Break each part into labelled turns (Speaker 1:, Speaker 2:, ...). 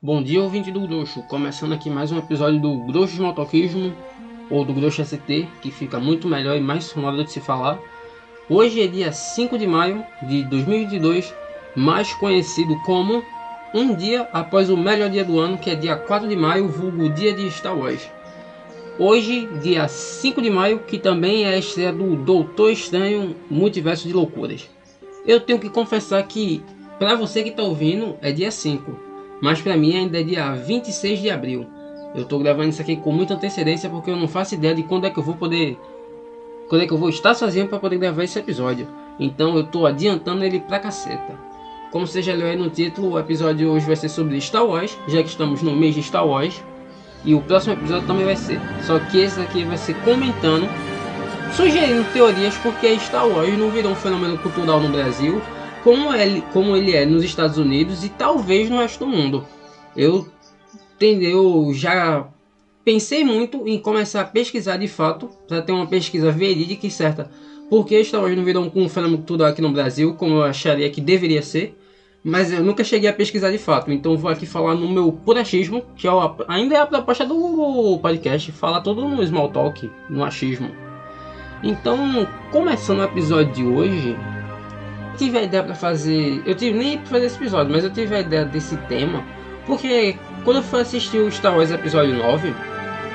Speaker 1: Bom dia, ouvinte do Groxo. Começando aqui mais um episódio do Groxo de Motoquismo, ou do Groxo ST, que fica muito melhor e mais sonoro de se falar. Hoje é dia 5 de maio de 2022, mais conhecido como um dia após o melhor dia do ano, que é dia 4 de maio, vulgo dia de Star Wars. Hoje, dia 5 de maio, que também é a estreia do Doutor Estranho Multiverso de Loucuras. Eu tenho que confessar que, para você que está ouvindo, é dia 5 mas para mim ainda é dia 26 de abril. Eu tô gravando isso aqui com muita antecedência porque eu não faço ideia de quando é que eu vou poder. Quando é que eu vou estar sozinho para poder gravar esse episódio. Então eu tô adiantando ele pra caceta. Como você já leu aí no título, o episódio hoje vai ser sobre Star Wars, já que estamos no mês de Star Wars. E o próximo episódio também vai ser. Só que esse aqui vai ser comentando, sugerindo teorias porque Star Wars não virou um fenômeno cultural no Brasil como ele, como ele é nos Estados Unidos e talvez no resto do mundo. Eu, eu já pensei muito em começar a pesquisar de fato, para ter uma pesquisa verídica e certa, porque Star Wars não virou um fenômeno tudo aqui no Brasil, como eu acharia que deveria ser, mas eu nunca cheguei a pesquisar de fato, então vou aqui falar no meu puro achismo, que é o, ainda é a proposta do podcast, falar todo no small talk, no achismo. Então, começando o episódio de hoje, tive a ideia para fazer. Eu tive nem para fazer esse episódio, mas eu tive a ideia desse tema. Porque quando eu fui assistir o Star Wars Episódio 9,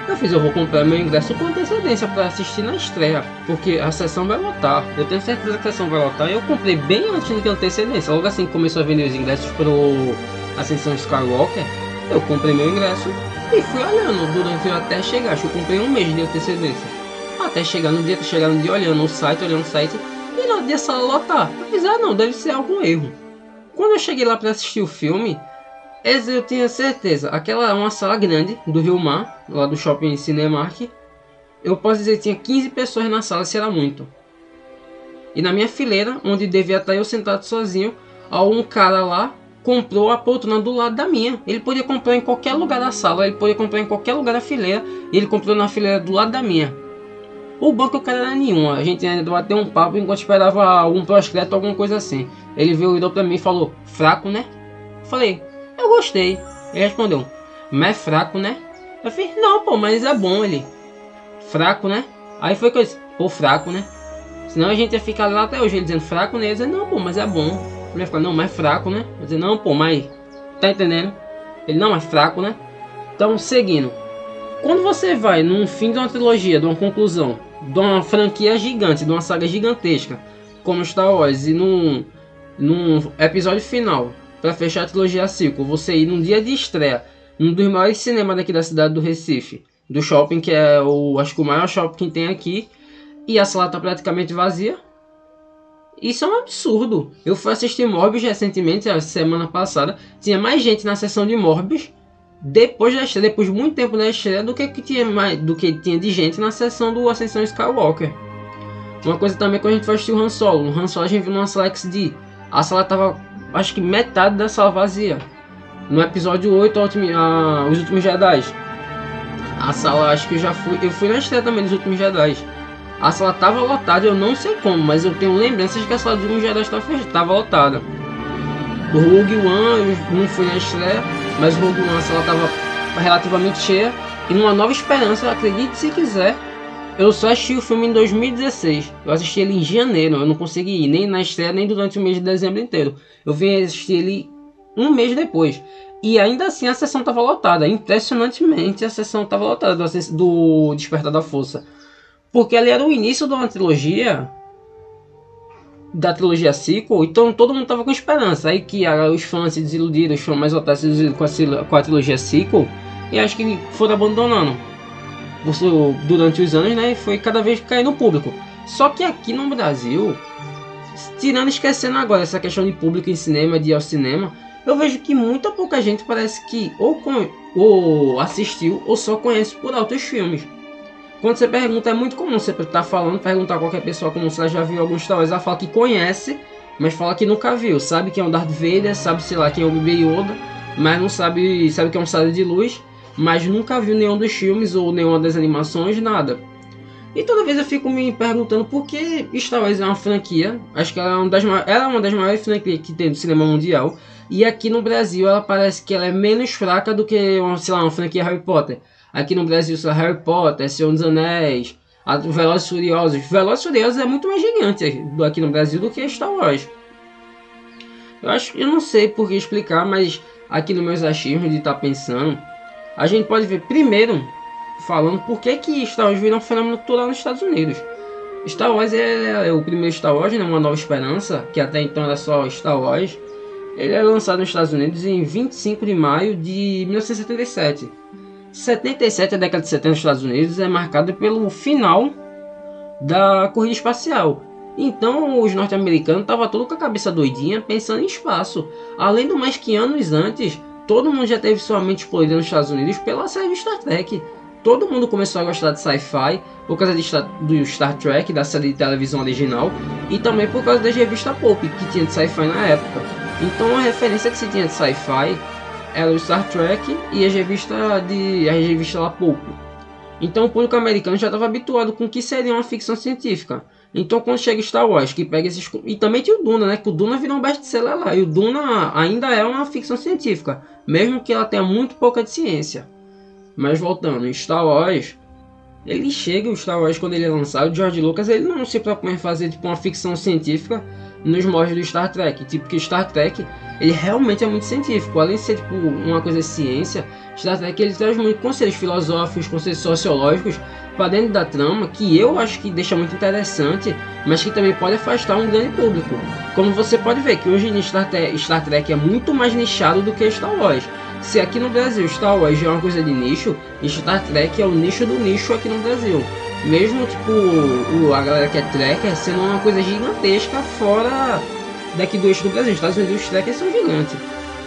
Speaker 1: eu fiz, eu vou comprar meu ingresso com antecedência para assistir na estreia. Porque a sessão vai lotar. Eu tenho certeza que a sessão vai lotar. E eu comprei bem antes de antecedência. Logo assim começou a vender os ingressos pro Ascensão Skywalker, eu comprei meu ingresso e fui olhando durante até chegar. Acho que eu comprei um mês de antecedência. Até chegar no dia, chegar no dia olhando o site, olhando o site e não de sala lotar. Fiz, ah não, deve ser algum erro. Quando eu cheguei lá para assistir o filme, eu tinha certeza, aquela é uma sala grande do Rio Mar, lá do shopping Cinemark. Eu posso dizer que tinha 15 pessoas na sala, se era muito. E na minha fileira, onde devia estar eu sentado sozinho, um cara lá comprou a poltrona do lado da minha. Ele podia comprar em qualquer lugar da sala, ele podia comprar em qualquer lugar da fileira, ele comprou na fileira do lado da minha. O banco o cara era nenhum. A gente ainda bateu um papo enquanto esperava algum proscreto, alguma coisa assim. Ele veio virou pra mim e falou, fraco, né? falei, eu gostei. Ele respondeu, mas é fraco, né? Eu falei, não, pô, mas é bom ele. Fraco, né? Aí foi que eu disse, pô, fraco, né? Senão a gente ia ficar lá até hoje ele dizendo fraco, né? Ele dizia, não, pô, mas é bom. Ele ia falar, não, mas é fraco, né? Eu dizia, não, pô, mas. Tá entendendo? Ele, não, mas fraco, né? Então, seguindo. Quando você vai num fim de uma trilogia, de uma conclusão, de uma franquia gigante, de uma saga gigantesca, como Star Wars, e num, num episódio final, para fechar a trilogia ciclo, você ir num dia de estreia, num dos maiores cinemas daqui da cidade do Recife, do shopping, que é o, acho que o maior shopping que tem aqui, e a sala tá praticamente vazia. Isso é um absurdo. Eu fui assistir Morbius recentemente, a semana passada, tinha mais gente na sessão de Morbius depois da estreia, depois de muito tempo da estreia, do que, que tinha mais, do que tinha de gente na sessão do Ascensão Skywalker. Uma coisa também que a gente foi assistir o Han Solo. No Han Solo a gente viu numa sala XD. A sala tava, acho que metade da sala vazia. No episódio 8, a, Os Últimos Jedi. A sala, acho que eu já fui. Eu fui na estreia também dos Últimos Jedi. A sala tava lotada, eu não sei como, mas eu tenho lembranças que a sala dos Últimos Jedi estava lotada. O Rogue One, eu não fui na estreia. Mas o ela estava relativamente cheia. E numa nova esperança, acredite se quiser, eu só assisti o filme em 2016. Eu assisti ele em janeiro. Eu não consegui ir nem na estreia, nem durante o mês de dezembro inteiro. Eu vim assistir ele um mês depois. E ainda assim a sessão estava lotada. Impressionantemente a sessão estava lotada do, do Despertar da Força. Porque ali era o início de uma trilogia da trilogia sequel, então todo mundo tava com esperança. Aí que ah, os fãs se desiludiram, os fãs mais otários se desiludiram com a, trilogia sequel, e acho que foram abandonando durante os anos, né? E foi cada vez caindo no público. Só que aqui no Brasil, tirando esquecendo agora essa questão de público em cinema, de ir ao cinema, eu vejo que muita pouca gente parece que ou, ou assistiu ou só conhece por outros filmes. Quando você pergunta, é muito comum você estar tá falando, perguntar a qualquer pessoa como se ela já viu alguns Star Wars, ela fala que conhece, mas fala que nunca viu. Sabe quem é o Darth Vader, sabe, sei lá, quem é o Baby Yoda, mas não sabe, sabe que é um sábio de luz, mas nunca viu nenhum dos filmes ou nenhuma das animações, nada. E toda vez eu fico me perguntando por que Star Wars é uma franquia. Acho que ela é uma das, ela é uma das maiores franquias que tem do cinema mundial. E aqui no Brasil ela parece que ela é menos fraca do que, sei lá, uma franquia Harry Potter. Aqui no Brasil, lá, Harry Potter, Senhor dos Anéis, Velozes Furiosos. Velozes Furiosos é muito mais gigante aqui no Brasil do que Star Wars. Eu acho, eu não sei por que explicar, mas aqui no meus achismos de estar tá pensando, a gente pode ver primeiro falando por que que Star Wars virou um fenômeno cultural nos Estados Unidos. Star Wars é, é, o primeiro Star Wars, né, uma nova esperança, que até então era só Star Wars. Ele é lançado nos Estados Unidos em 25 de maio de 1977. 77, a década de 70 nos Estados Unidos, é marcada pelo final da corrida espacial. Então os norte-americanos estavam todos com a cabeça doidinha pensando em espaço. Além do mais que anos antes, todo mundo já teve sua mente explodida nos Estados Unidos pela série Star Trek. Todo mundo começou a gostar de sci-fi por causa de do Star Trek, da série de televisão original, e também por causa das revistas Pulp, que tinha de sci-fi na época. Então a referência que se tinha de sci-fi era o Star Trek e as revistas de a revista lá Pulp. Então o público americano já estava habituado com o que seria uma ficção científica. Então quando chega Star Wars, que pega esses e também tinha o Duna, né, que o Duna virou um best-seller lá, e o Duna ainda é uma ficção científica, mesmo que ela tenha muito pouca de ciência. Mas voltando, Star Wars, ele chega, o Star Wars quando ele é lançado, George Lucas ele não se preocupa em fazer tipo uma ficção científica nos moldes do Star Trek, tipo que Star Trek ele realmente é muito científico, além de ser tipo uma coisa de ciência, Star Trek ele traz muitos conceitos filosóficos, conceitos sociológicos para dentro da trama que eu acho que deixa muito interessante, mas que também pode afastar um grande público. Como você pode ver que hoje Star Trek, Star Trek é muito mais nichado do que Star Wars. Se aqui no Brasil Star Wars é uma coisa de nicho, Star Trek é o nicho do nicho aqui no Brasil. Mesmo tipo o, a galera que é trekker sendo uma coisa gigantesca fora daqui do eixo do Brasil. Os Estados Unidos os trekkers são gigantes.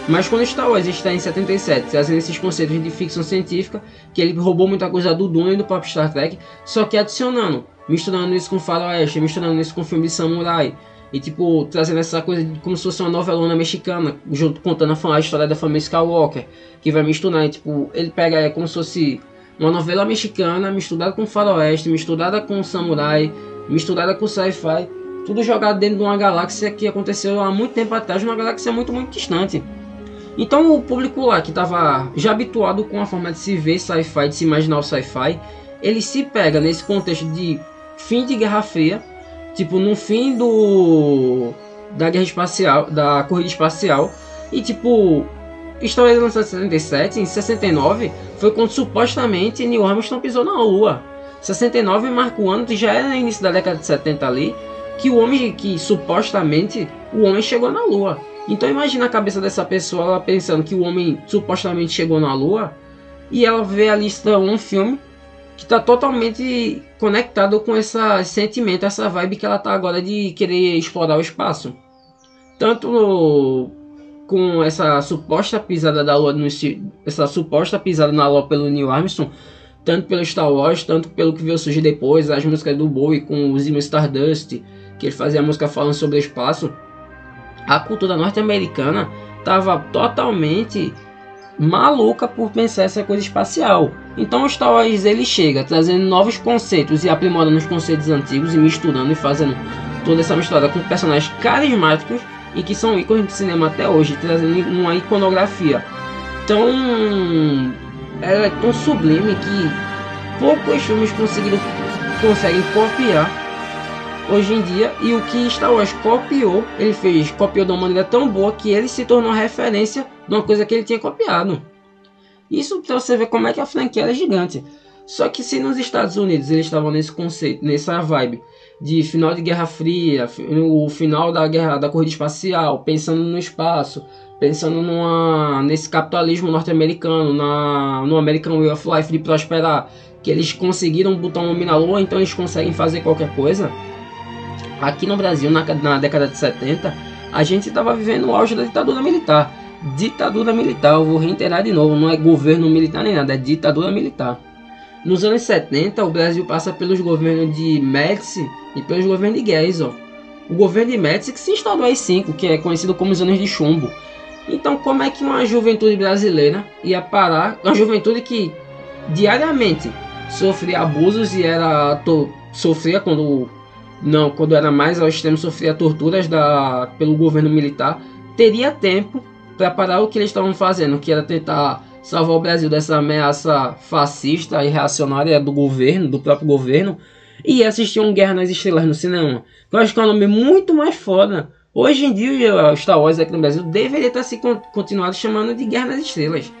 Speaker 1: Mas quando Star Wars está em 77, trazendo esses conceitos de ficção científica, que ele roubou muita coisa do Dune e do próprio Star Trek, só que adicionando, misturando isso com faroeste, misturando isso com filme de samurai, e tipo, trazendo essa coisa de, como se fosse uma novelona mexicana, junto contando a, a história da família Skywalker, que vai misturar, e, tipo, ele pega é como se fosse uma novela mexicana misturada com faroeste, misturada com samurai, misturada com sci-fi, tudo jogado dentro de uma galáxia que aconteceu há muito tempo atrás, uma galáxia muito, muito distante. Então o público lá que estava já habituado com a forma de se ver sci-fi, de se imaginar o sci-fi, ele se pega nesse contexto de fim de Guerra Fria, tipo no fim do da guerra espacial, da corrida espacial, e tipo História lançada em 77, em 69 foi quando supostamente Neil Armstrong pisou na Lua. 69 marca o ano que já era início da década de 70 ali, que o homem que supostamente o homem chegou na Lua. Então imagina a cabeça dessa pessoa ela pensando que o homem supostamente chegou na Lua e ela vê ali um filme que está totalmente conectado com esse sentimento, essa vibe que ela tá agora de querer explorar o espaço. Tanto com essa suposta pisada da Lua, essa suposta pisada na Lua pelo Neil Armstrong, tanto pelo Star Wars, tanto pelo que veio surgir depois, as músicas do Bowie com o Zima Stardust, que ele fazia música falando sobre o espaço a cultura norte-americana estava totalmente maluca por pensar essa coisa espacial. Então o Star Wars ele chega trazendo novos conceitos e aprimorando os conceitos antigos e misturando e fazendo toda essa mistura com personagens carismáticos e que são ícones de cinema até hoje, trazendo uma iconografia tão ela é tão sublime que poucos filmes conseguiram conseguem copiar hoje em dia e o que Star Wars copiou, ele fez, copiou de uma maneira tão boa que ele se tornou referência de uma coisa que ele tinha copiado. Isso para você ver como é que a franquia era gigante. Só que se nos Estados Unidos eles estavam nesse conceito, nessa vibe de final de Guerra Fria, o final da guerra da corrida espacial, pensando no espaço, pensando numa, nesse capitalismo norte-americano, na, no American Way of Life de prosperar, que eles conseguiram botar um homem na lua, então eles conseguem fazer qualquer coisa. Aqui no Brasil, na, na década de 70, a gente estava vivendo o auge da ditadura militar. Ditadura militar, eu vou reiterar de novo, não é governo militar nem nada, é ditadura militar. Nos anos 70, o Brasil passa pelos governos de Médici e pelos governos de Geisel. O governo de Médici que se instalou aí 5, que é conhecido como os anos de chumbo. Então, como é que uma juventude brasileira ia parar, uma juventude que diariamente sofria abusos e era sofria quando não, quando era mais ao extremo, sofria torturas da, pelo governo militar, teria tempo para parar o que eles estavam fazendo, que era tentar salvar o Brasil dessa ameaça fascista e reacionária do governo, do próprio governo, e assistir um Guerra nas Estrelas no cinema. Eu acho que é um nome muito mais foda. Hoje em dia, Star Wars aqui no Brasil deveria estar se continuado chamando de Guerra nas Estrelas,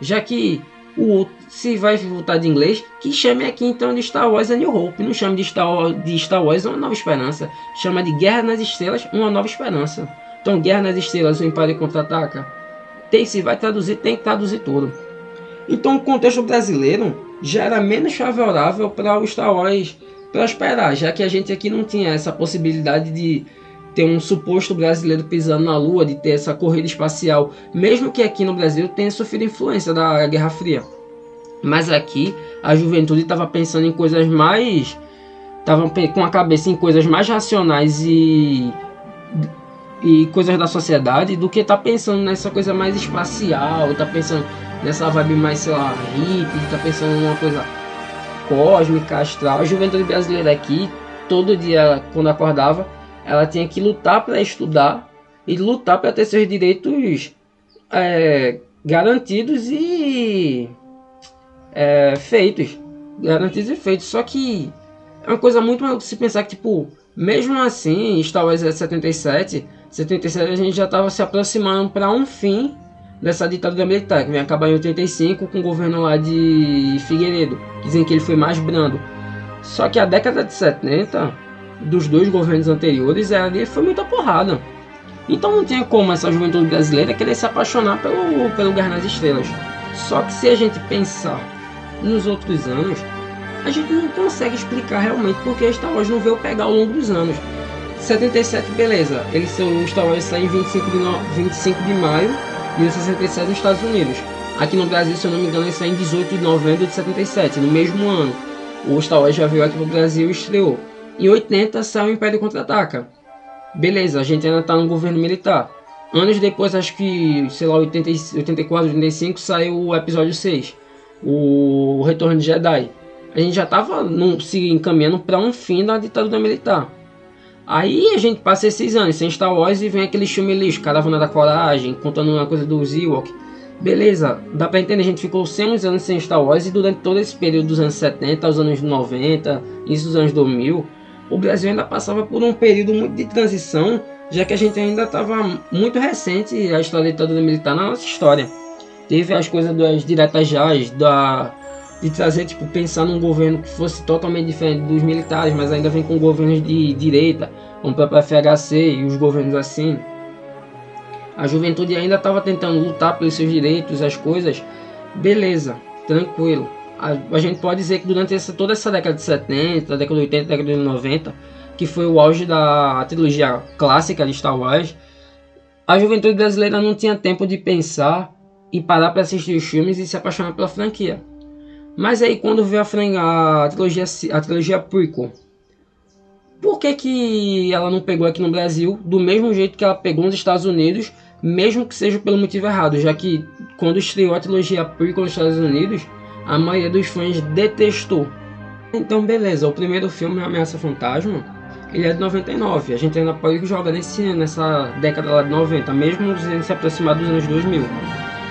Speaker 1: já que o se vai voltar de inglês, que chame aqui então de Star Wars A New Hope, não chame de Star, Wars, de Star Wars Uma Nova Esperança, chama de Guerra nas Estrelas Uma Nova Esperança. Então, Guerra nas Estrelas, o Império Contra-Ataca, tem se vai traduzir, tem que traduzir tudo. Então, o contexto brasileiro já era menos favorável para o Star Wars prosperar, já que a gente aqui não tinha essa possibilidade de ter um suposto brasileiro pisando na Lua, de ter essa corrida espacial, mesmo que aqui no Brasil tenha sofrido influência da Guerra Fria. Mas aqui a juventude estava pensando em coisas mais. Estavam com a cabeça em coisas mais racionais e. e coisas da sociedade do que tá pensando nessa coisa mais espacial, tá pensando nessa vibe mais, sei lá, hippie, tá pensando numa coisa cósmica, astral. A juventude brasileira aqui, todo dia quando acordava, ela tinha que lutar para estudar e lutar para ter seus direitos é, garantidos e é, feitos. Garantidos e feitos. Só que é uma coisa muito maluca se pensar que, tipo, mesmo assim, Star Wars é 77, 77 a gente já estava se aproximando para um fim dessa ditadura militar, que vem acabar em 85 com o governo lá de Figueiredo. Dizem que ele foi mais brando. Só que a década de 70 dos dois governos anteriores ali foi muita porrada. Então não tinha como essa juventude brasileira querer se apaixonar pelo, pelo Guerra nas Estrelas. Só que se a gente pensar nos outros anos, a gente não consegue explicar realmente porque Star Wars não veio pegar ao longo dos anos. 77, beleza, ele o Star Wars sai em 25 de, no, 25 de maio de 1967 nos Estados Unidos. Aqui no Brasil, se eu não me engano, ele sai em 18 de novembro de 77, no mesmo ano. O Star Wars já veio aqui no Brasil e estreou. Em 80 sai o Império Contra-Ataca. Beleza, a gente ainda está no governo militar. Anos depois, acho que, sei lá, 80, 84, 85, saiu o episódio 6, o Retorno de Jedi. A gente já estava se encaminhando para um fim da ditadura militar. Aí a gente passa esses anos sem Star Wars e vem aquele filme lixo, Caravana da Coragem, contando uma coisa do Ewok. Beleza, dá pra entender, a gente ficou 100 anos sem Star Wars e durante todo esse período dos anos 70 aos anos 90, início dos anos 2000, o Brasil ainda passava por um período muito de transição, já que a gente ainda estava muito recente a história da ditadura militar na nossa história. Teve as coisas das diretas já, da de trazer, tipo, pensar num governo que fosse totalmente diferente dos militares, mas ainda vem com governos de direita, como o próprio FHC e os governos assim. A juventude ainda estava tentando lutar pelos seus direitos, as coisas, beleza, tranquilo a, a, gente pode dizer que durante essa, toda essa década de 70, década de 80, década de 90, que foi o auge da trilogia clássica de Star Wars, a juventude brasileira não tinha tempo de pensar e parar para assistir os filmes e se apaixonar pela franquia. Mas aí quando veio a, a trilogia a trilogia prequel, por que, que ela não pegou aqui no Brasil do mesmo jeito que ela pegou nos Estados Unidos, mesmo que seja pelo motivo errado, já que quando estreou a trilogia prequel nos Estados Unidos, a maioria dos fãs detestou. Então, beleza, o primeiro filme, Ameaça Fantasma, ele é de 99. A gente ainda pode jogar nesse, nessa década lá de 90, mesmo se aproximar dos anos 2000.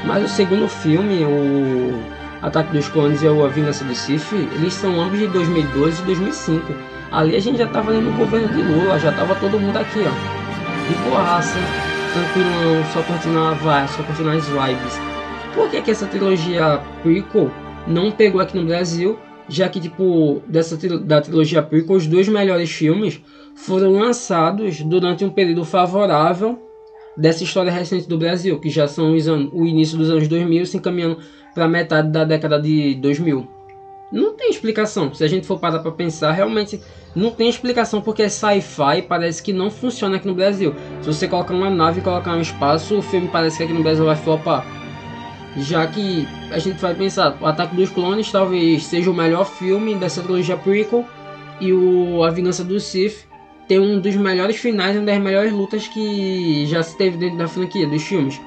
Speaker 1: Mas o segundo filme, o Ataque dos Clones e a Vingança do Sith, eles são ambos de 2012 e 2005. Ali a gente já tava no governo de Lula, já tava todo mundo aqui, ó. De borraça, tranquilão, só continuar a só continuar as vibes. Por que, que essa trilogia prequel não pegou aqui no Brasil, já que tipo dessa da trilogia prequel, os dois melhores filmes foram lançados durante um período favorável dessa história recente do Brasil, que já são os anos, o início dos anos 2000 se encaminhando para metade da década de 2000. Não tem explicação. Se a gente for parar para pensar, realmente não tem explicação porque sci-fi parece que não funciona aqui no Brasil. Se você colocar uma nave e colocar um espaço, o filme parece que aqui no Brasil vai flopar já que a gente vai pensar, o Ataque dos Clones talvez seja o melhor filme dessa trilogia prequel e o A Vingança do Sith tem um dos melhores finais, uma das melhores lutas que já se teve dentro da franquia dos filmes.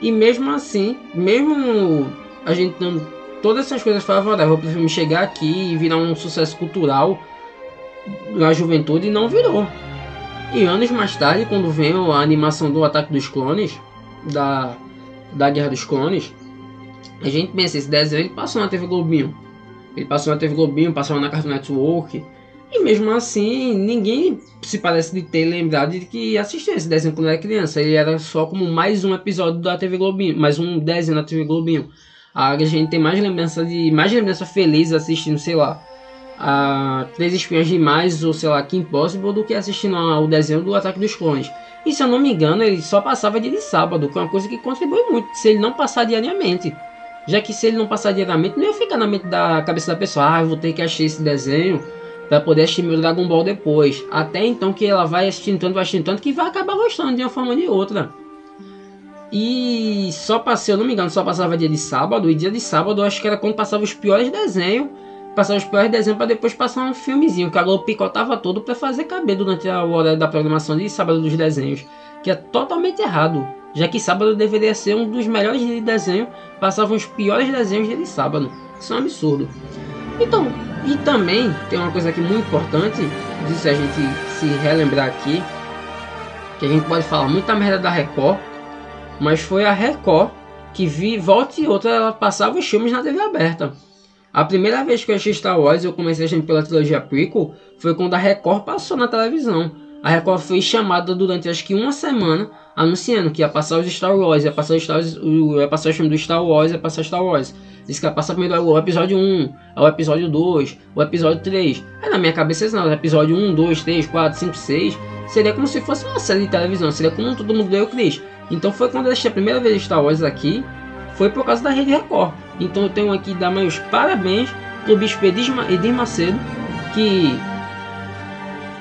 Speaker 1: E mesmo assim, mesmo a gente dando todas essas coisas favoráveis para o filme chegar aqui e virar um sucesso cultural na juventude, não virou. E anos mais tarde, quando veio a animação do Ataque dos Clones, da, da Guerra dos Clones, a gente pensa, esse desenho ele passou na TV Globinho. Ele passou na TV Globinho, passou na Cartoon Network. E mesmo assim, ninguém se parece de ter lembrado de que assistia esse desenho quando era criança. Ele era só como mais um episódio da TV Globinho, mais um desenho da TV Globinho. A gente tem mais lembrança de mais lembrança feliz assistindo, sei lá, a Três Espiões Demais ou sei lá, Kim Possible do que assistindo ao desenho do Ataque dos Clones. E se eu não me engano, ele só passava dia de sábado, que é uma coisa que contribui muito, se ele não passar diariamente. Já que se ele não passar diariamente, não ia ficar na mente da cabeça da pessoa, ah, eu vou ter que achar esse desenho para poder assistir meu Dragon Ball depois. Até então que ela vai assistindo tanto, vai assistindo tanto, que vai acabar gostando de uma forma ou de outra. E só passei, eu não me engano, só passava dia de sábado, e dia de sábado eu acho que era quando passava os piores desenhos passar os piores desenhos para depois passar um filmezinho que a Globo picotava todo para fazer caber durante a hora da programação de sábado dos desenhos, que é totalmente errado, já que sábado deveria ser um dos melhores dias de desenho, passavam os piores desenhos dia de sábado. Isso é um absurdo. Então, e também tem uma coisa aqui muito importante, disso a gente se relembrar aqui, que a gente pode falar muita merda da Record, mas foi a Record que vi volta e outra ela passava os filmes na TV aberta. A primeira vez que eu assisti Star Wars, eu comecei a assistir pela trilogia prequel, foi quando a Record passou na televisão. A Record foi chamada durante acho que uma semana anunciando que ia passar os Star Wars, ia passar, Star Wars, ia passar o filme do Star Wars, ia passar Star Wars. Disse que ia passar primeiro o episódio 1, o episódio 2, o episódio 3. Aí na minha cabeça, não, episódio 1, 2, 3, 4, 5, 6 seria como se fosse uma série de televisão, seria como todo mundo deu o Chris. Então foi quando eu assisti a primeira vez Star Wars aqui, foi por causa da Rede Record. Então eu tenho aqui dar meus parabéns pro Bispo Edir Macedo, que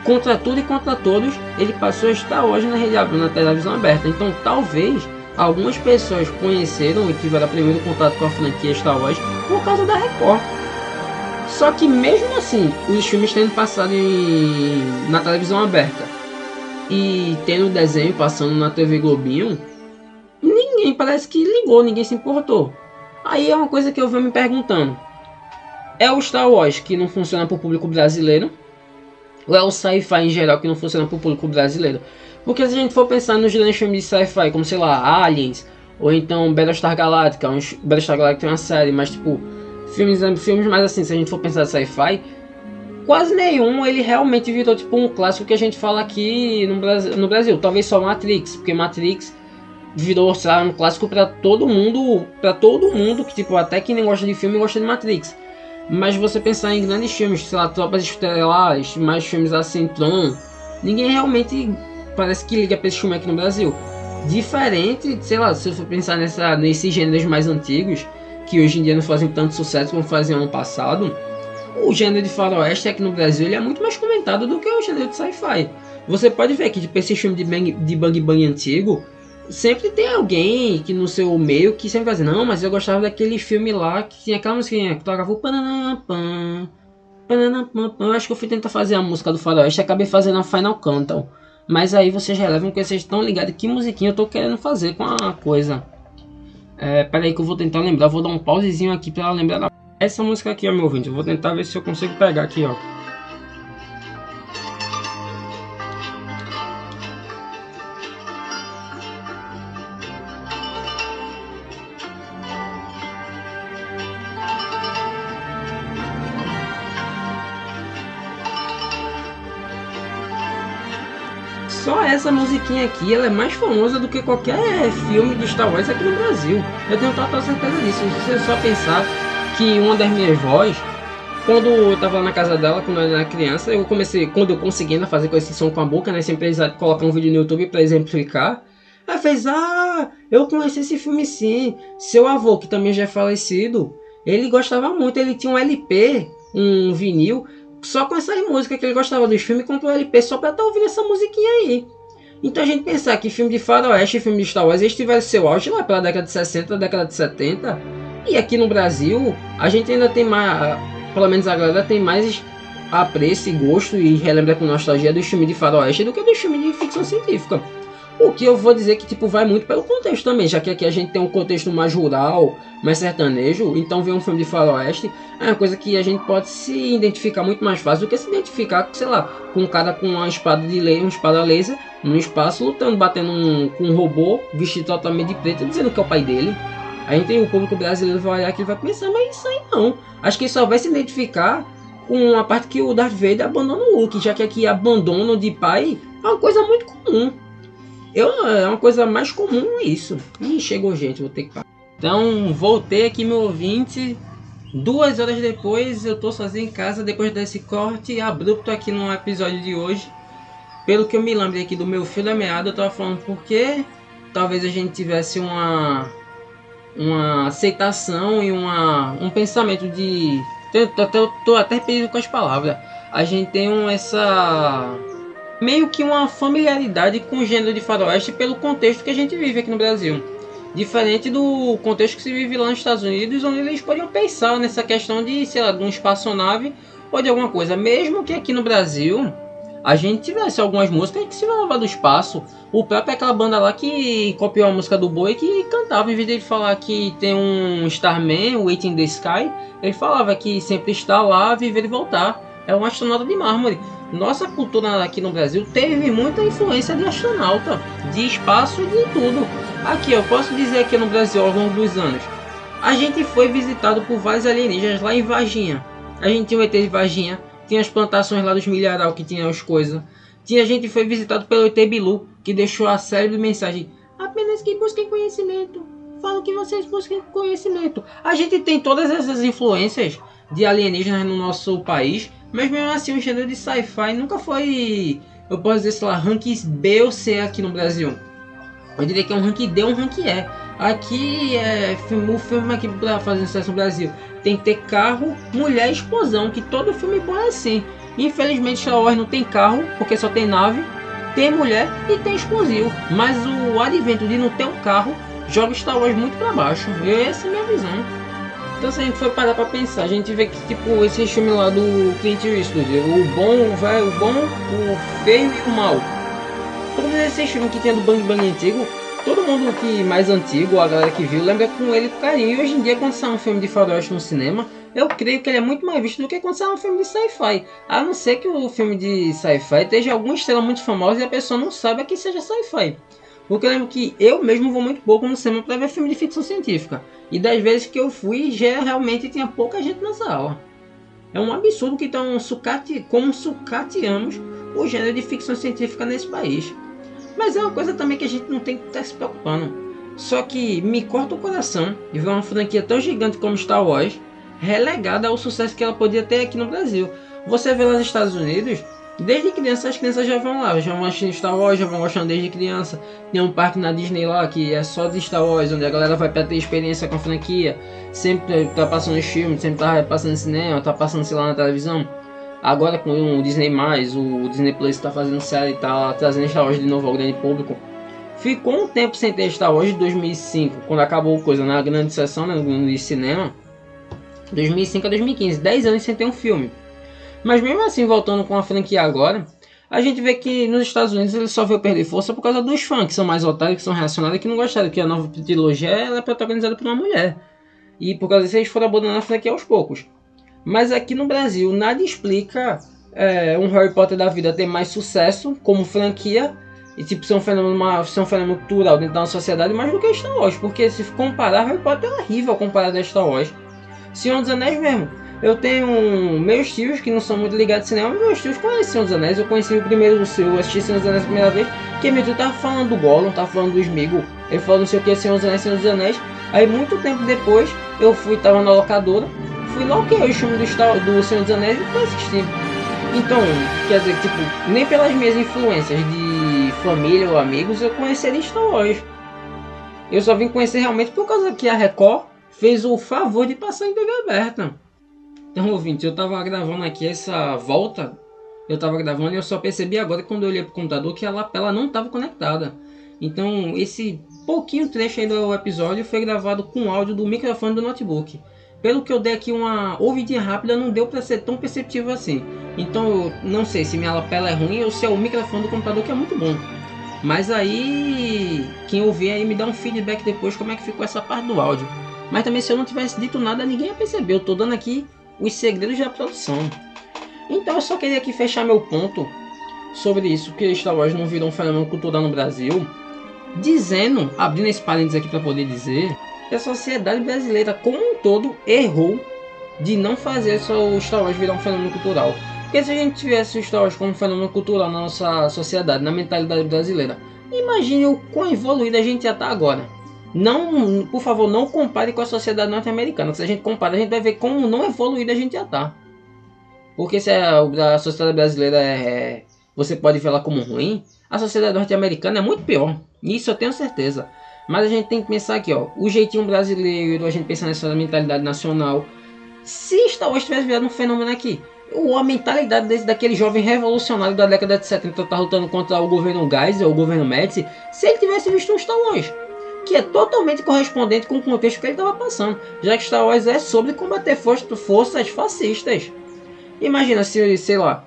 Speaker 1: contra tudo e contra todos, ele passou a estar hoje na, rede, na televisão aberta. Então talvez algumas pessoas conheceram e tiveram primeiro contato com a franquia Star Wars por causa da Record. Só que mesmo assim, os filmes tendo passado em, na televisão aberta e tendo o desenho passando na TV Globinho, ninguém parece que ligou, ninguém se importou. Aí é uma coisa que eu venho me perguntando. É o Star Wars que não funciona para o público brasileiro? Ou é o sci-fi em geral que não funciona para o público brasileiro? Porque se a gente for pensar nos grandes filmes de sci-fi, como sei lá, Aliens, ou então Battlestar Galactica, um, Battlestar Galactica é uma série, mas tipo, filmes, filmes mais assim, se a gente for pensar sci-fi, quase nenhum ele realmente virou tipo um clássico que a gente fala aqui no Brasil, no Brasil. Talvez só Matrix, porque Matrix virou lá, um clássico para todo mundo, para todo mundo que tipo até quem nem gosta de filme gosta de Matrix. Mas você pensar em grandes filmes, sei lá, Tropas Estelares, mais filmes assim, Tron, ninguém realmente parece que liga para esse filme aqui no Brasil. Diferente, sei lá, se você pensar nessa, nesses gêneros mais antigos, que hoje em dia não fazem tanto sucesso como faziam ano passado, o gênero de faroeste aqui no Brasil ele é muito mais comentado do que o gênero de sci-fi. Você pode ver que tipo, esse filme de Bang, de Bang Bang antigo, sempre tem alguém que no seu meio que sempre vai dizer, não, mas eu gostava daquele filme lá que tinha aquela musiquinha que tocava o pananapam. Eu acho que eu fui tentar fazer a música do faroeste e acabei fazendo a Final Countdown. Mas aí vocês relevam que vocês estão ligados que musiquinha eu tô querendo fazer com a coisa. É, pera aí que eu vou tentar lembrar, vou dar um pausezinho aqui pra lembrar da... Essa música aqui, ó, meu ouvinte, eu vou tentar ver se eu consigo pegar aqui, ó. Essa musiquinha aqui ela é mais famosa do que qualquer filme de Star Wars aqui no Brasil. Eu tenho total certeza disso. Se você só pensar que uma das minhas vozes, quando eu tava na casa dela, quando eu era criança, eu comecei, quando eu consegui ainda fazer com esse som com a boca, né? Sempre colocar um vídeo no YouTube para exemplificar. Ela fez, ah, eu conheci esse filme sim. Seu avô, que também já é falecido, ele gostava muito, ele tinha um LP, um vinil, só com essas músicas que ele gostava dos filmes, comprou o LP só pra estar tá ouvindo essa musiquinha aí. Então a gente pensar que filme de faroeste e filme de Star Wars eles seu auge lá pela década de 60, década de 70. E aqui no Brasil, a gente ainda tem mais, pelo menos a galera tem mais apreço e gosto e relembra com nostalgia dos filmes de faroeste do que dos filmes de ficção científica. O que eu vou dizer que tipo vai muito pelo contexto também, já que aqui a gente tem um contexto mais rural, mais sertanejo, então ver um filme de faroeste é uma coisa que a gente pode se identificar muito mais fácil do que se identificar, sei lá, com um cara com uma espada de lei, uma espada laser, no espaço, lutando, batendo um, com um robô vestido totalmente de preto, dizendo que é o pai dele. A gente tem o público brasileiro vai olhar aqui e vai pensar, mas isso aí não. Acho que só vai se identificar com a parte que o Darth Vader abandona o Luke, já que aqui abandono de pai é uma coisa muito comum. Eu, é uma coisa mais comum isso. Ih, chegou gente, vou ter que parar. Então, voltei aqui, meu ouvinte. Duas horas depois, eu tô sozinho em casa, depois desse corte abrupto aqui no episódio de hoje. Pelo que eu me lembro aqui do meu fio da meada, eu tava falando porque talvez a gente tivesse uma uma aceitação e uma, um pensamento de. Eu tô, tô, tô até perdido com as palavras. A gente tem um, essa. Meio que uma familiaridade com o gênero de faroeste pelo contexto que a gente vive aqui no Brasil. Diferente do contexto que se vive lá nos Estados Unidos, onde eles podiam pensar nessa questão de, sei lá, de um espaçonave ou de alguma coisa. Mesmo que aqui no Brasil a gente tivesse algumas músicas que se falavam do espaço. O próprio é aquela banda lá que copiou a música do Boi que cantava, em vez de falar que tem um Starman, Waiting the Sky, ele falava que sempre está lá, viver e voltar. É um astronauta de mármore. Nossa cultura aqui no Brasil teve muita influência de astronauta, de espaço e de tudo. Aqui eu posso dizer aqui no Brasil ao longo dos anos. A gente foi visitado por vários alienígenas lá em Varginha. A gente tinha o ET de Varginha, tinha as plantações lá dos milharal que tinham as coisas. Tinha gente que foi visitado pelo ET Bilu, que deixou a série de mensagem. Apenas que busquem conhecimento. Falo que vocês busquem conhecimento. A gente tem todas essas influências de alienígenas no nosso país, mas mesmo assim o gênero de sci-fi nunca foi, eu posso dizer, sei lá, rank B ou C aqui no Brasil. Eu diria que é um rank D ou um rank E. Aqui é o filme aqui para fazer sucesso no Brasil tem que ter carro, mulher e explosão, que todo filme bom é assim. Infelizmente Star Wars não tem carro, porque só tem nave, tem mulher e tem explosivo. Mas o advento de não ter um carro joga Star Wars muito para baixo. Essa é a minha visão. Então se a gente for parar pra pensar, a gente vê que tipo esse filme lá do Clint Eastwood, o bom, o velho, o bom, o feio e o mal. Todos esses filmes que tem do Bang Bang antigo, todo mundo que mais antigo, a galera que viu, lembra com ele com carinho. E hoje em dia, quando sai um filme de faroeste no cinema, eu creio que ele é muito mais visto do que quando sai um filme de sci-fi. A não ser que o filme de sci-fi esteja alguma estrela muito famosa e a pessoa não saiba que seja sci-fi. Porque eu lembro que eu mesmo vou muito pouco no cinema para ver filme de ficção científica. E das vezes que eu fui, já realmente tinha pouca gente na sala. É um absurdo que tão sucate, como sucateamos o gênero de ficção científica nesse país. Mas é uma coisa também que a gente não tem que estar se preocupando. Só que me corta o coração de ver uma franquia tão gigante como Star Wars relegada ao sucesso que ela podia ter aqui no Brasil. Você vê lá nos Estados Unidos, desde criança as crianças já vão lá, já vão assistindo Star Wars, já vão gostando desde criança. Tem um parque na Disney lá que é só de Star Wars, onde a galera vai para ter experiência com a franquia. Sempre tá passando filmes, sempre tá passando cinema, tá passando sei lá na televisão. Agora com o Disney+, o Disney Plus está fazendo série e tá trazendo Star Wars de novo ao grande público. Ficou um tempo sem ter Star Wars de 2005, quando acabou coisa na grande sessão né, no cinema. 2005 a 2015, 10 anos sem ter um filme. Mas mesmo assim, voltando com a franquia agora, a gente vê que nos Estados Unidos ele só veio perder força por causa dos fãs, que são mais otários, que são reacionários, que não gostaram, que a nova trilogia ela é protagonizada por uma mulher. E por causa disso eles foram abandonando a franquia aos poucos. Mas aqui no Brasil, nada explica é, um Harry Potter da vida ter mais sucesso como franquia e tipo ser um fenômeno, uma, ser um fenômeno cultural dentro da sociedade mais do que Star Wars. Porque se comparar, Harry Potter é horrível comparado a Star Wars. Senhor dos Anéis mesmo. Eu tenho meus tios que não são muito ligados ao cinema, mas meus tios conhecem dos Anéis. Eu conheci o primeiro, eu assisti Senhor dos Anéis a primeira vez, que meu tio tava falando do Gollum, tava falando do Smeagol. Ele falou não sei o que, Senhor dos Anéis, Senhor dos Anéis. Aí muito tempo depois, eu fui, tava na locadora, fui lá o que? O filme do, do Senhor dos Anéis e fui assistir. Então, quer dizer, tipo, nem pelas minhas influências de família ou amigos eu conheceria Star Wars. Eu só vim conhecer realmente por causa que a Record fez o favor de passar em TV aberta. Então, ouvinte, eu tava gravando aqui essa volta. Eu tava gravando e eu só percebi agora quando eu olhei pro computador que a lapela não estava conectada. Então, esse pouquinho trecho aí do episódio foi gravado com áudio do microfone do notebook pelo que eu dei aqui uma ouvidinha rápida, não deu para ser tão perceptível assim. Então eu não sei se minha lapela é ruim ou se é o microfone do computador que é muito bom. Mas aí, quem ouvir aí me dá um feedback depois como é que ficou essa parte do áudio. Mas também se eu não tivesse dito nada, ninguém ia perceber. Eu tô dando aqui os segredos da produção. Então eu só queria aqui fechar meu ponto sobre isso, que Star Wars não virou um fenômeno cultural no Brasil, dizendo, abrindo esse parênteses aqui para poder dizer, que a sociedade brasileira como um todo errou de não fazer o Star Wars virar um fenômeno cultural. Porque se a gente tivesse o Star Wars como um fenômeno cultural na nossa sociedade, na mentalidade brasileira, imagine o quão evoluído a gente já está agora. Não, por favor, não compare com a sociedade norte-americana. Se a gente compara, a gente vai ver como não evoluído a gente já está. Porque se a, a sociedade brasileira é, é, você pode ver ela como ruim, a sociedade norte-americana é muito pior. Isso eu tenho certeza. Mas a gente tem que pensar aqui, ó, o jeitinho brasileiro, a gente pensa nessa mentalidade nacional. Se Star Wars tivesse virado um fenômeno aqui, a mentalidade desse, daquele jovem revolucionário da década de 70 tá lutando contra o governo Geisel, o governo Médici, se ele tivesse visto um Star Wars, que é totalmente correspondente com o contexto que ele estava passando, já que Star Wars é sobre combater forças fascistas. Imagina se, sei lá,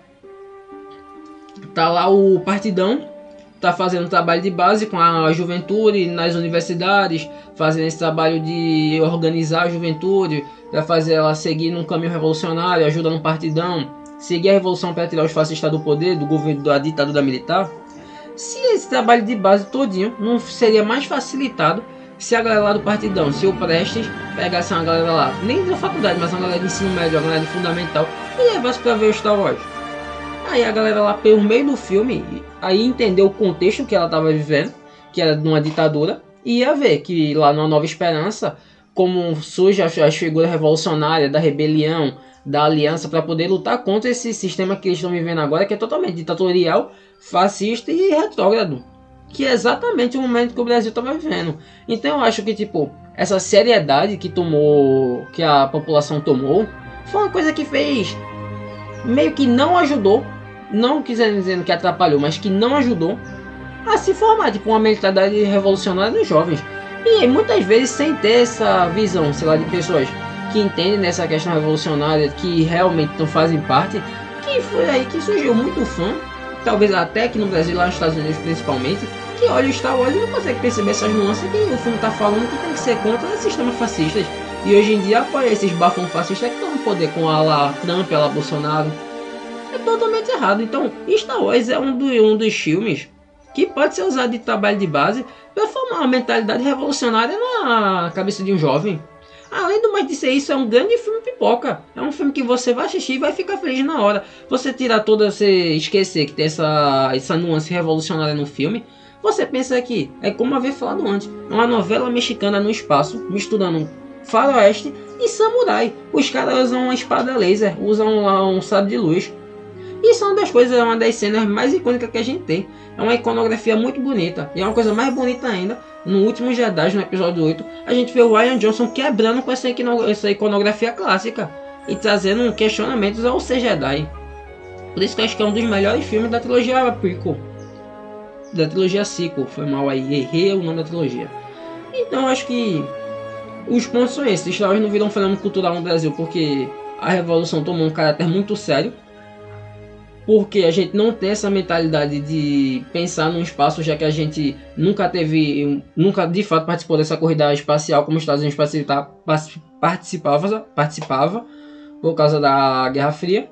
Speaker 1: tá lá o partidão tá fazendo trabalho de base com a juventude nas universidades, fazendo esse trabalho de organizar a juventude, para fazer ela seguir num caminho revolucionário, ajudando um partidão, seguir a revolução para tirar os fascistas do poder, do governo da ditadura militar. Se esse trabalho de base todinho não seria mais facilitado se a galera lá do partidão, se o Prestes pegasse uma galera lá, nem da faculdade, mas uma galera de ensino médio, uma galera de fundamental, e levasse para ver o Star Wars. Aí a galera lá, pelo meio do filme, aí entendeu o contexto que ela estava vivendo, que era de uma ditadura, e ia ver que lá na Nova Esperança, como surge as, as figuras revolucionárias da rebelião, da aliança, para poder lutar contra esse sistema que eles estão vivendo agora, que é totalmente ditatorial, fascista e retrógrado. Que é exatamente o momento que o Brasil estava vivendo. Então eu acho que, tipo, essa seriedade que tomou, que a população tomou, foi uma coisa que fez meio que não ajudou não quiserem dizendo que atrapalhou, mas que não ajudou a se formar, tipo, uma mentalidade revolucionária nos jovens. E muitas vezes sem ter essa visão, sei lá, de pessoas que entendem nessa questão revolucionária, que realmente não fazem parte, que foi aí que surgiu muito fã, talvez até aqui no Brasil, lá nos Estados Unidos principalmente, que olha o Star Wars e não consegue perceber essas nuances que o filme está falando que tem que ser contra os sistemas fascistas. E hoje em dia apoia esses bafões fascistas que estão no poder com a lá Trump, a lá Bolsonaro é totalmente errado. Então, Star Wars é um, do, um dos filmes que pode ser usado de trabalho de base para formar uma mentalidade revolucionária na cabeça de um jovem. Além do mais ser isso, é um grande filme pipoca. É um filme que você vai assistir e vai ficar feliz na hora. Você tirar toda, você esquecer que tem essa, essa nuance revolucionária no filme. Você pensa que é como havia falado antes, é uma novela mexicana no espaço, misturando faroeste e samurai. Os caras usam uma espada laser, usam um sabre de luz. Isso é uma das coisas, é uma das cenas mais icônicas que a gente tem. É uma iconografia muito bonita. E é uma coisa mais bonita ainda, no último Jedi, no episódio 8, a gente vê o Ryan Johnson quebrando com essa, essa iconografia clássica e trazendo questionamentos ao ser Jedi. Por isso que acho que é um dos melhores filmes da trilogia prequel. Da trilogia sequel, foi mal aí, errei o nome da trilogia. Então acho que os pontos são esses. Star não virou um fenômeno cultural no Brasil porque a revolução tomou um caráter muito sério porque a gente não tem essa mentalidade de pensar num espaço, já que a gente nunca teve, nunca de fato participou dessa corrida espacial como os Estados Unidos participava, participava por causa da Guerra Fria.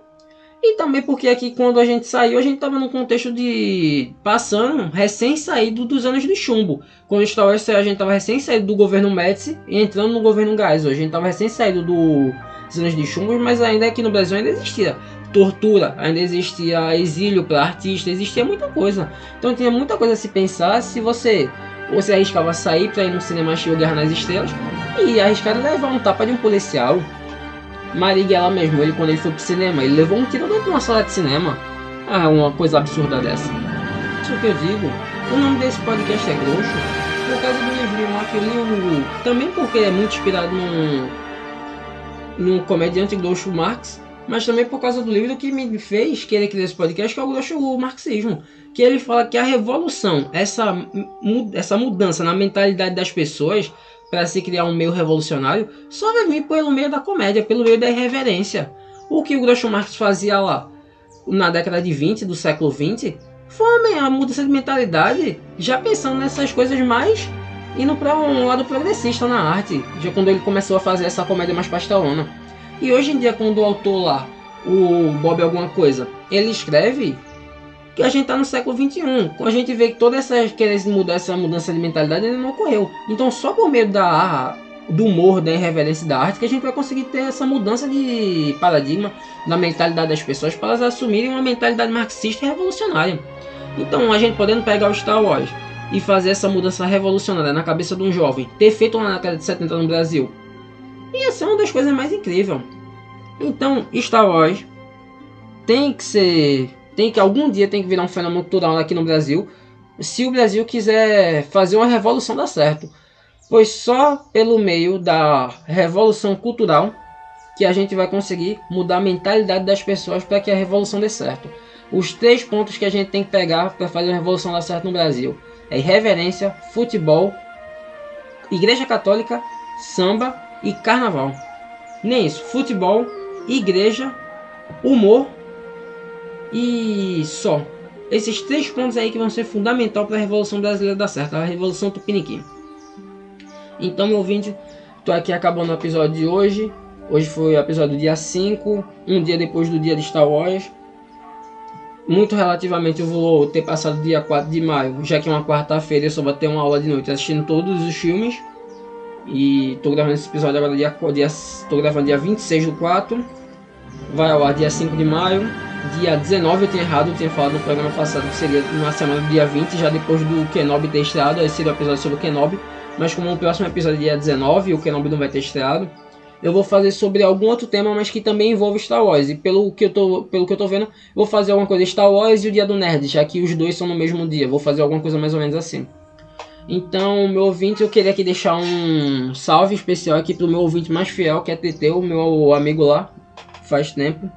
Speaker 1: E também porque aqui quando a gente saiu, a gente estava num contexto de passando, recém saído dos anos de chumbo. Quando o Star Wars a gente estava recém saído do governo Médici e entrando no governo Geisel. A gente estava recém saído do, dos anos de chumbo, mas ainda aqui no Brasil ainda existia tortura, ainda existia exílio para artista, existia muita coisa. Então tinha muita coisa a se pensar se você você arriscava sair para ir no cinema assistir Guerra nas Estrelas e arriscar levar um tapa de um policial. Marighella mesmo, ele quando ele foi pro cinema, ele levou um tiro dentro de uma sala de cinema. Ah, uma coisa absurda dessa. Isso que eu digo, o nome desse podcast é Grosso, por causa do livrinho lá que eu li, também porque é muito inspirado num, num comediante Groucho Marx, mas também por causa do livro que me fez querer criar esse podcast, que é o Groucho Marxismo, que ele fala que a revolução, essa, essa mudança na mentalidade das pessoas para se criar um meio revolucionário, só vir pelo meio da comédia, pelo meio da irreverência. O que o Groucho Marx fazia lá na década de 20 do século 20 foi a mudança de mentalidade, já pensando nessas coisas mais indo para um lado progressista na arte, já quando ele começou a fazer essa comédia mais pastelona. E hoje em dia, quando o autor lá, o Bob alguma coisa, ele escreve que a gente tá no século 21. Quando a gente vê que toda essa querer mudar essa mudança de mentalidade ainda não ocorreu. Então só por meio da do humor, da irreverência da arte que a gente vai conseguir ter essa mudança de paradigma da mentalidade das pessoas para elas assumirem uma mentalidade marxista e revolucionária. Então a gente podendo pegar o Star Wars e fazer essa mudança revolucionária na cabeça de um jovem, ter feito na década de 70 no Brasil, ia ser uma das coisas mais incríveis. Então, Star Wars tem que ser, tem que algum dia tem que virar um fenômeno cultural aqui no Brasil, se o Brasil quiser fazer uma revolução dar certo. Pois só pelo meio da revolução cultural que a gente vai conseguir mudar a mentalidade das pessoas para que a revolução dê certo. Os três pontos que a gente tem que pegar para fazer a revolução dar certo no Brasil é irreverência, futebol, igreja católica, samba e carnaval. Nem isso, futebol, igreja, humor e só. Esses três pontos aí que vão ser fundamental para a Revolução Brasileira dar certo, a Revolução Tupiniquim. Então, meu ouvinte, tô aqui acabando o episódio de hoje. Hoje foi o episódio dia 5, um dia depois do dia de Star Wars muito relativamente eu vou ter passado dia 4 de maio, já que é uma quarta-feira eu só vou ter uma aula de noite assistindo todos os filmes. E tô gravando esse episódio agora dia, dia tô gravando dia 26 do 4. Vai ao ar dia 5 de maio. Dia 19 eu tinha errado, eu tinha falado no programa passado que seria na semana do dia 20, já depois do Kenobi ter estreado, esse seria o episódio sobre o Kenobi. Mas como o próximo episódio é dia 19 o Kenobi não vai ter estreado, eu vou fazer sobre algum outro tema, mas que também envolve Star Wars. E pelo que eu tô, pelo que eu tô vendo, vou fazer alguma coisa Star Wars e o Dia do Nerd, já que os dois são no mesmo dia. Vou fazer alguma coisa mais ou menos assim. Então, meu ouvinte, eu queria aqui deixar um salve especial aqui pro meu ouvinte mais fiel, que é TT, o meu amigo lá, faz tempo.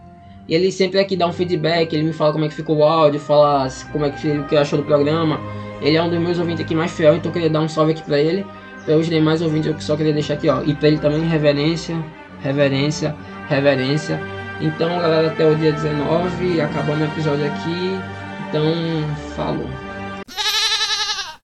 Speaker 1: E ele sempre aqui dá um feedback, ele me fala como é que ficou o áudio, fala como é que, que achou do programa. Ele é um dos meus ouvintes aqui mais fiel, então eu queria dar um salve aqui pra ele. Para os demais ouvintes, eu só queria deixar aqui, ó. E para ele também, reverência, reverência, reverência. Então, galera, até o dia 19, acabando o episódio aqui. Então, falou.